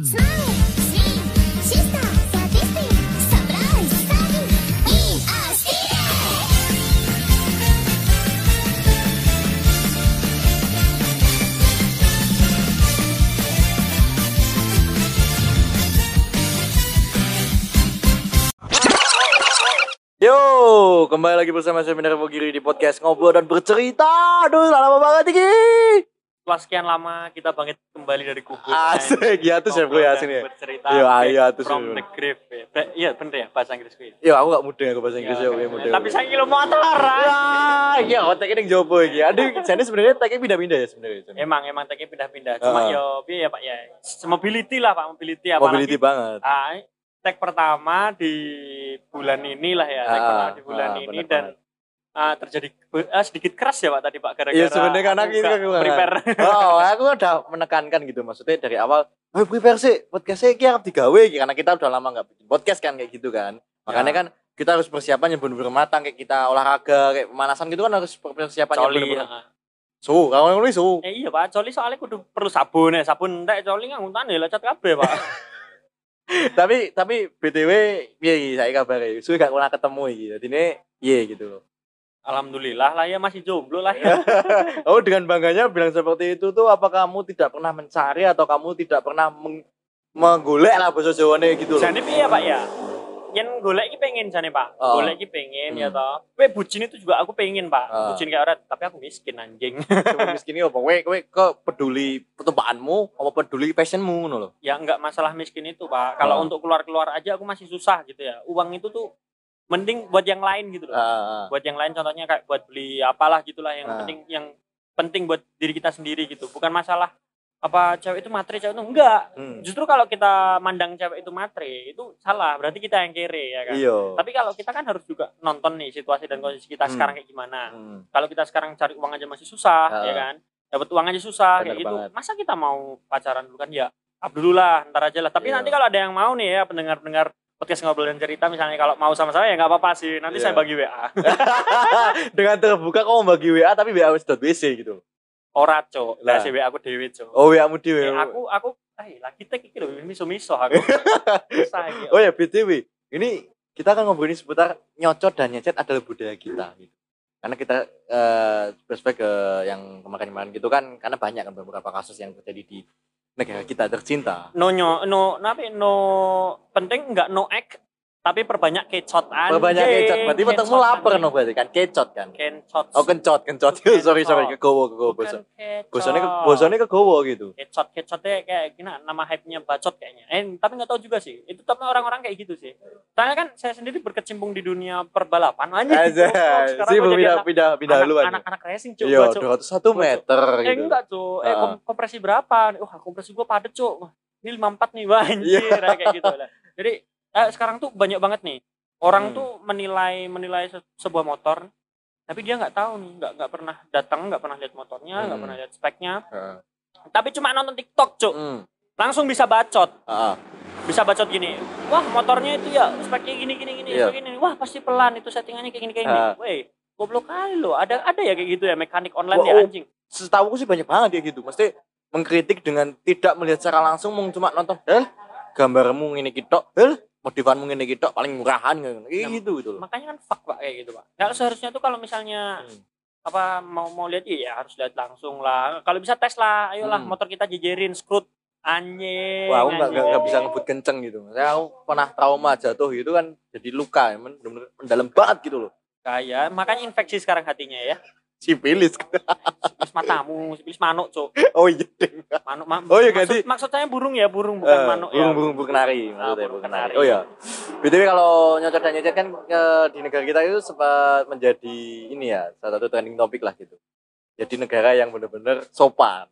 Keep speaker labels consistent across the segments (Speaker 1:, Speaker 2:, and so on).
Speaker 1: Yo, kembali lagi bersama saya Minar Mogiri di podcast Ngobrol dan Bercerita. Aduh, lama banget ini.
Speaker 2: Setelah sekian lama kita bangkit kembali dari kubur
Speaker 1: Asik, ya tuh bro ya sini.
Speaker 2: bercerita
Speaker 1: Iya,
Speaker 2: back
Speaker 1: iya, tuh
Speaker 2: from the grave ya. Iya bener ya bahasa Inggris gue
Speaker 1: Yo, aku gak mudah aku bahasa Inggris
Speaker 2: Ya,
Speaker 1: yo,
Speaker 2: ya,
Speaker 1: mudah.
Speaker 2: tapi saya kilo motor
Speaker 1: Ah, iya, otaknya yang jopo iki. Aduh, jadi sebenarnya otaknya pindah-pindah ya sebenarnya.
Speaker 2: Emang emang teknya pindah-pindah cuma
Speaker 1: Ah.
Speaker 2: yo piye ya pak ya mobility lah pak mobility apalagi
Speaker 1: Mobility banget.
Speaker 2: ah, tag pertama di bulan ini lah ya tag
Speaker 1: Ah,
Speaker 2: pertama di bulan
Speaker 1: ah,
Speaker 2: ini dan ah, terjadi ah, sedikit keras ya pak tadi pak gara-gara
Speaker 1: Iya, sebenarnya karena
Speaker 2: aku
Speaker 1: kita kekurangan.
Speaker 2: prepare
Speaker 1: Oh, aku udah menekankan gitu maksudnya dari awal. Eh, prepare sih podcastnya iki harus digawe karena kita udah lama nggak bikin podcast kan kayak gitu kan. Makanya
Speaker 2: Ya.
Speaker 1: kan kita harus persiapan yang benar-benar matang kayak kita olahraga kayak pemanasan gitu kan harus persiapan yang benar-benar
Speaker 2: ah.
Speaker 1: Suhu, kalau ngono suhu.
Speaker 2: Eh iya pak, coli soalnya kudu perlu sabun ya, sabun entek coli nganggutan ya lecet kabeh pak.
Speaker 1: tapi tapi BTW piye iki saya kabare? Suwe gak pernah ketemu iki. Jadi ini iya gitu loh.
Speaker 2: Alhamdulillah lah ya masih jomblo lah ya.
Speaker 1: oh dengan bangganya bilang seperti itu tuh apa kamu tidak pernah mencari atau kamu tidak pernah meng menggolek lah bahasa Jawane gitu loh.
Speaker 2: Jane piye pak ya? Yen golek iki pengen jane pak,
Speaker 1: Oh.
Speaker 2: golek iki pengen ya
Speaker 1: Hmm.
Speaker 2: toh. Kowe bucin itu juga aku pengen pak,
Speaker 1: Ah.
Speaker 2: bucin kayak orang, tapi aku miskin anjing.
Speaker 1: Cuma miskin ini apa? Kowe kowe kok peduli pertembakanmu apa peduli passionmu ngono loh.
Speaker 2: ya enggak masalah miskin itu pak. Kalau
Speaker 1: Ah.
Speaker 2: untuk keluar-keluar aja aku masih susah gitu ya. Uang itu tuh mending buat yang lain gitu loh.
Speaker 1: Ah, ah.
Speaker 2: Buat yang lain contohnya kayak buat beli apalah gitulah yang
Speaker 1: Ah.
Speaker 2: penting yang penting buat diri kita sendiri gitu. Bukan masalah apa cewek itu matre cewek itu enggak
Speaker 1: Hmm.
Speaker 2: justru kalau kita mandang cewek itu matre itu salah berarti kita yang kere ya kan
Speaker 1: Iya.
Speaker 2: tapi kalau kita kan harus juga nonton nih situasi dan kondisi kita
Speaker 1: Hmm.
Speaker 2: sekarang kayak gimana
Speaker 1: Hmm.
Speaker 2: kalau kita sekarang cari uang aja masih susah
Speaker 1: Ah.
Speaker 2: ya kan dapat uang aja susah
Speaker 1: Bener
Speaker 2: kayak gitu
Speaker 1: banget.
Speaker 2: masa kita mau pacaran dulu kan ya dulu lah ntar aja lah tapi
Speaker 1: Iya.
Speaker 2: nanti kalau ada yang mau nih ya pendengar-pendengar podcast ngobrol dan cerita misalnya kalau mau sama saya ya nggak apa-apa sih nanti
Speaker 1: Iya.
Speaker 2: saya bagi WA
Speaker 1: Dengan terbuka kamu bagi WA tapi WA wc gitu.
Speaker 2: ora cok
Speaker 1: Lah.
Speaker 2: lah WA aku dewe cok
Speaker 1: Oh WA mu dhewe.
Speaker 2: Eh, aku aku eh lagi tek iki lho miso-miso aku susah iki
Speaker 1: Oh ya BTW, ini kita akan ngobrolin seputar nyocot dan nyecet adalah budaya kita gitu. Karena kita eh flashback ke yang kemarin-kemarin gitu kan karena banyak kan beberapa kasus yang terjadi di negara kita tercinta.
Speaker 2: no nyo no napi no penting enggak no egg tapi perbanyak kecot anjing
Speaker 1: Banyak kecot, berarti
Speaker 2: Kecot,
Speaker 1: lapar no berarti kan kecot kan.
Speaker 2: kencot
Speaker 1: Oh kencot, kencot.
Speaker 2: Kencot.
Speaker 1: sorry sorry kegowo kegowo bosan. Bosannya ke bosannya kegowo gitu.
Speaker 2: kecot kecotnya kayak gini nama hype-nya bacot kayaknya eh tapi nggak tahu juga sih itu tapi orang-orang kayak gitu sih soalnya kan saya sendiri berkecimpung di dunia perbalapan aja
Speaker 1: Aja. Sih pindah pindah pindah duluan. ya.
Speaker 2: anak-anak racing coba
Speaker 1: Iya,
Speaker 2: Cuk.
Speaker 1: 201 meter
Speaker 2: eh
Speaker 1: gitu.
Speaker 2: enggak tuh eh kom- kompresi berapa wah kompresi gua padet Wah, ini 54 nih wah anjir
Speaker 1: Iya.
Speaker 2: kayak gitu lah jadi eh, sekarang tuh banyak banget nih orang
Speaker 1: Hmm.
Speaker 2: tuh menilai menilai se- sebuah motor tapi dia nggak tahu nih nggak nggak pernah datang nggak pernah lihat motornya nggak
Speaker 1: Hmm.
Speaker 2: pernah lihat speknya
Speaker 1: Heeh.
Speaker 2: tapi cuma nonton TikTok cuk
Speaker 1: Hmm.
Speaker 2: langsung bisa bacot
Speaker 1: Heeh.
Speaker 2: bisa bacot gini wah motornya itu ya speknya gini gini gini speknya gini wah pasti pelan itu settingannya kayak gini kayak gini weh goblok kali lo ada ada ya kayak gitu ya mekanik online
Speaker 1: Wah,
Speaker 2: ya anjing
Speaker 1: setahu sih banyak banget ya gitu. Mesti mengkritik dengan tidak melihat secara langsung mung cuma nonton, "Hel, gambarmu ngene iki tok. Ngene iki tok, paling murahan." Kayak
Speaker 2: Nah,
Speaker 1: gitu gitu loh.
Speaker 2: makanya kan fuck pak kayak gitu pak kalau seharusnya tuh kalau misalnya
Speaker 1: Hmm.
Speaker 2: apa mau mau lihat iya harus lihat langsung lah kalau bisa tes lah ayolah
Speaker 1: Hmm.
Speaker 2: motor kita jejerin scrut anjing
Speaker 1: Wah, aku nggak nggak bisa ngebut kenceng gitu. Saya aku pernah trauma jatuh gitu kan jadi luka, bener-bener mendalam banget gitu loh.
Speaker 2: kayak makanya infeksi sekarang hatinya ya
Speaker 1: Sipilis.
Speaker 2: sipilis matamu sipilis manuk cuk
Speaker 1: oh iya,
Speaker 2: manuk ma
Speaker 1: Oh, iya,
Speaker 2: maksud,
Speaker 1: ganti.
Speaker 2: maksud saya burung ya burung bukan
Speaker 1: Eh,
Speaker 2: manuk
Speaker 1: burung,
Speaker 2: ya
Speaker 1: burung, burung kenari,
Speaker 2: Ah,
Speaker 1: maksudnya
Speaker 2: burung
Speaker 1: kenari. Oh ya. BTW kalau nyocot dan nyecet kan eh, di negara kita itu sempat menjadi ini ya, salah satu trending topik lah gitu. Jadi negara yang benar-benar sopan,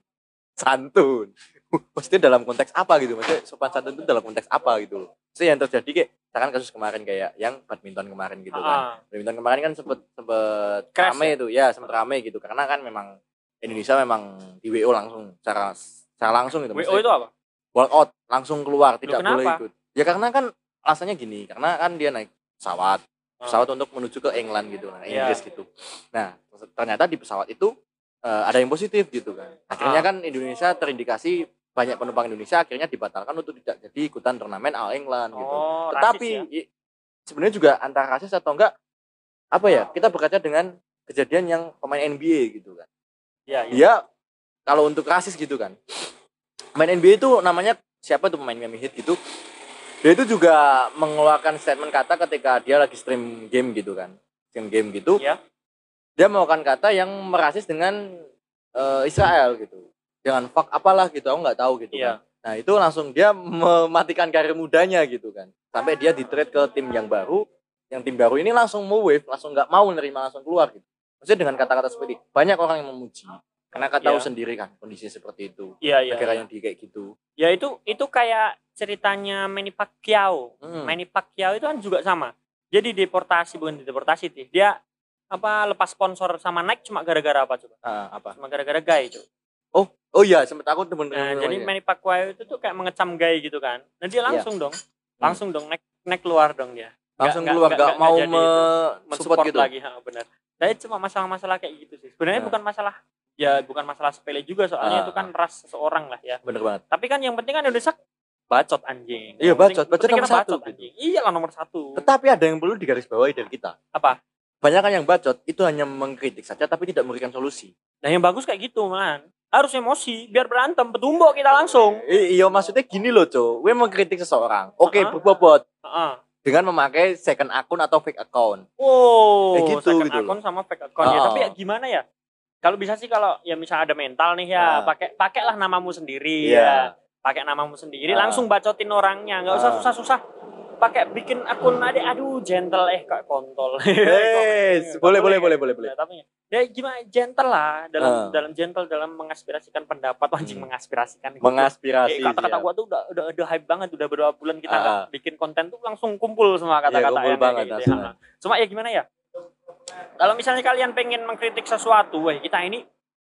Speaker 1: santun. Maksudnya dalam konteks apa gitu? Maksudnya sopan santun itu dalam konteks apa gitu. Maksudnya yang terjadi kayak misalkan kasus kemarin kayak yang badminton kemarin gitu kan.
Speaker 2: Ah,
Speaker 1: Badminton kemarin kan sempet sempet
Speaker 2: Crash
Speaker 1: rame itu, ya sempet rame gitu karena kan memang Indonesia memang di WO langsung secara secara langsung gitu.
Speaker 2: WO
Speaker 1: Maksudnya-
Speaker 2: itu apa
Speaker 1: walkout langsung keluar tidak
Speaker 2: kenapa?
Speaker 1: boleh ikut ya karena kan alasannya gini karena kan dia naik pesawat pesawat untuk menuju ke England gitu nah
Speaker 2: Iya.
Speaker 1: Inggris gitu nah ternyata di pesawat itu eh, ada yang positif gitu kan akhirnya
Speaker 2: Ah.
Speaker 1: kan Indonesia terindikasi banyak penumpang Indonesia akhirnya dibatalkan untuk tidak jadi ikutan turnamen All England gitu.
Speaker 2: Oh,
Speaker 1: Tetapi
Speaker 2: ya?
Speaker 1: sebenarnya juga antara rasis atau enggak apa ya? Kita berkaca dengan kejadian yang pemain NBA gitu kan.
Speaker 2: Iya, iya.
Speaker 1: Dia kalau untuk rasis gitu kan. Pemain NBA itu namanya siapa tuh pemain Miami Heat gitu. Dia itu juga mengeluarkan statement kata ketika dia lagi stream game gitu kan. Stream game gitu.
Speaker 2: Iya.
Speaker 1: Dia mengeluarkan kata yang merasis dengan eh, Israel gitu. Jangan fuck apalah gitu, aku nggak tahu gitu
Speaker 2: Iya.
Speaker 1: kan. Nah, itu langsung dia mematikan karir mudanya gitu kan. Sampai dia di trade ke tim yang baru, yang tim baru ini langsung mau wave, langsung nggak mau nerima langsung keluar gitu. Maksudnya dengan kata-kata seperti banyak orang yang memuji. Karena kata tahu
Speaker 2: Iya.
Speaker 1: sendiri kan kondisi seperti itu.
Speaker 2: Iya, iya.
Speaker 1: Negara yang di kayak gitu.
Speaker 2: Ya itu itu kayak ceritanya Manny Pacquiao.
Speaker 1: Hmm.
Speaker 2: Manny Pacquiao itu kan juga sama. Jadi deportasi bukan deportasi sih. Dia apa lepas sponsor sama Nike cuma gara-gara apa coba?
Speaker 1: Ah, apa?
Speaker 2: Cuma gara-gara gay, Cuk.
Speaker 1: Oh, oh iya, sempat aku temen
Speaker 2: Nah,
Speaker 1: temen-
Speaker 2: jadi Manny Pacquiao itu tuh kayak mengecam gay gitu kan. Nah, dia langsung dong. Langsung dong naik naik keluar dong dia.
Speaker 1: langsung
Speaker 2: nggak-
Speaker 1: keluar
Speaker 2: nggak
Speaker 1: mau me
Speaker 2: itu.
Speaker 1: support
Speaker 2: mensupport
Speaker 1: gitu.
Speaker 2: lagi, ha, benar. Tapi cuma masalah-masalah kayak gitu sih. Sebenarnya
Speaker 1: Nah.
Speaker 2: bukan masalah ya bukan masalah sepele juga soalnya
Speaker 1: Ah,
Speaker 2: itu kan ras seseorang lah ya.
Speaker 1: Bener banget.
Speaker 2: Tapi kan yang penting kan Indonesia bacot anjing.
Speaker 1: Iya,
Speaker 2: penting-
Speaker 1: bacot. Bacot
Speaker 2: penting
Speaker 1: nomor satu,
Speaker 2: bacot,
Speaker 1: gitu.
Speaker 2: anjing. Iya lah nomor satu.
Speaker 1: Tetapi ada yang perlu digarisbawahi dari kita.
Speaker 2: Apa?
Speaker 1: Banyak kan yang bacot itu hanya mengkritik saja tapi tidak memberikan solusi.
Speaker 2: Nah yang bagus kayak gitu man. Harus emosi biar berantem petumbuk kita langsung.
Speaker 1: I- iya maksudnya gini loh, Cok. Gue mengkritik seseorang. Oke,
Speaker 2: Ah.
Speaker 1: berbobot
Speaker 2: Heeh.
Speaker 1: dengan memakai second akun atau fake account.
Speaker 2: Wow,
Speaker 1: Kayak gitu,
Speaker 2: second
Speaker 1: gitu loh.
Speaker 2: account sama fake account ya.
Speaker 1: Ah.
Speaker 2: Tapi ya gimana ya? Kalau bisa sih kalau ya misal ada mental nih ya, pakai pakailah namamu sendiri
Speaker 1: Iya.
Speaker 2: ya. Pakai namamu sendiri,
Speaker 1: Ah.
Speaker 2: langsung bacotin orangnya, nggak usah
Speaker 1: Ah.
Speaker 2: susah-susah. Pakai bikin akun adik, aduh gentle eh kayak kontol.
Speaker 1: Eh,
Speaker 2: Komen-
Speaker 1: boleh, boleh,
Speaker 2: kan?
Speaker 1: boleh, boleh, boleh.
Speaker 2: Ya, tapi ya gimana gentle lah dalam
Speaker 1: Ah.
Speaker 2: dalam gentle dalam mengaspirasikan pendapat anjing
Speaker 1: Hmm.
Speaker 2: mengaspirasikan gitu.
Speaker 1: Mengaspirasi.
Speaker 2: Eh, kata-kata
Speaker 1: iya.
Speaker 2: gua tuh udah udah udah hype banget udah berapa bulan kita nggak bikin konten tuh langsung kumpul semua kata-kata
Speaker 1: kumpul
Speaker 2: yang kayak
Speaker 1: banget,
Speaker 2: gitu ya. Cuma ya gimana ya? Kalau misalnya kalian pengen mengkritik sesuatu, wah kita ini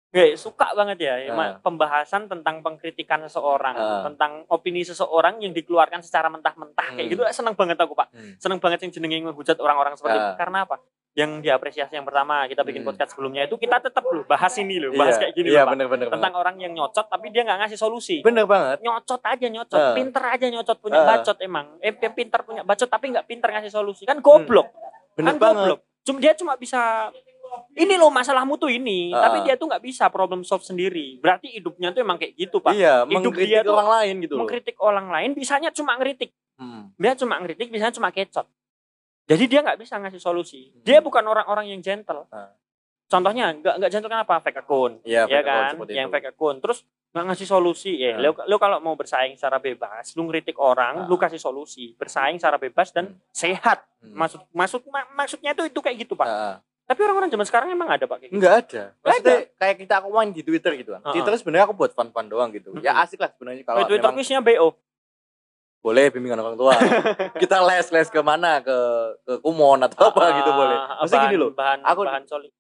Speaker 2: Nggak, suka banget ya, ya,
Speaker 1: Ah.
Speaker 2: Ma- pembahasan tentang pengkritikan seseorang,
Speaker 1: Ah.
Speaker 2: tentang opini seseorang yang dikeluarkan secara mentah-mentah kayak
Speaker 1: Hmm.
Speaker 2: gitu. seneng banget aku pak,
Speaker 1: Hmm.
Speaker 2: seneng banget yang jenenge ngehujat orang-orang seperti itu.
Speaker 1: Ah.
Speaker 2: Karena apa? Yang diapresiasi yang pertama kita bikin
Speaker 1: Hmm.
Speaker 2: podcast sebelumnya itu kita tetap loh bahas ini loh, bahas
Speaker 1: Iya,
Speaker 2: kayak gini
Speaker 1: Iya,
Speaker 2: loh pak.
Speaker 1: bener-bener.
Speaker 2: Tentang orang yang nyocot tapi dia nggak ngasih solusi
Speaker 1: Bener banget.
Speaker 2: nyocot aja nyocot
Speaker 1: Ah.
Speaker 2: pinter aja nyocot punya
Speaker 1: Ah.
Speaker 2: bacot emang eh pinter punya bacot tapi nggak pinter ngasih solusi kan goblok kan
Speaker 1: Bener banget.
Speaker 2: goblok cuma dia cuma bisa ini loh masalahmu tuh ini
Speaker 1: Ah.
Speaker 2: tapi dia tuh nggak bisa problem solve sendiri. Berarti hidupnya tuh emang kayak gitu pak.
Speaker 1: Iya,
Speaker 2: Hidup
Speaker 1: mengkritik
Speaker 2: dia tuh
Speaker 1: orang lain gitu loh.
Speaker 2: mengkritik orang lain bisanya cuma ngeritik.
Speaker 1: Hmm.
Speaker 2: dia cuma ngeritik bisanya cuma kecot. Jadi dia nggak bisa ngasih solusi. Dia bukan orang-orang yang gentle.
Speaker 1: Ah.
Speaker 2: contohnya nggak nggak gentle kan apa fake account.
Speaker 1: Iya,
Speaker 2: ya
Speaker 1: fake
Speaker 2: kan? yang
Speaker 1: itu.
Speaker 2: fake account. Terus nggak ngasih solusi. Ya lo, lo kalau mau bersaing secara bebas lu ngeritik orang
Speaker 1: Nah.
Speaker 2: lu kasih solusi. Bersaing secara bebas dan sehat.
Speaker 1: Hmm.
Speaker 2: maksud maksud ma- maksudnya itu itu kayak gitu pak.
Speaker 1: Ah,
Speaker 2: tapi orang-orang zaman sekarang emang ada pak kayak gitu
Speaker 1: Enggak ada. Maksudnya kayak kita aku main di Twitter gitu kan.
Speaker 2: Uh-uh.
Speaker 1: Twitter sebenarnya aku buat fun-fun doang gitu. Ya asik lah sebenarnya kalau
Speaker 2: Twitter
Speaker 1: memang
Speaker 2: quiznya bo
Speaker 1: boleh bimbingan orang tua. kita les-les ke mana? Ke ke Kumon atau apa gitu boleh.
Speaker 2: Ah,
Speaker 1: Maksudnya gini loh.
Speaker 2: bahan
Speaker 1: aku-
Speaker 2: bahan solid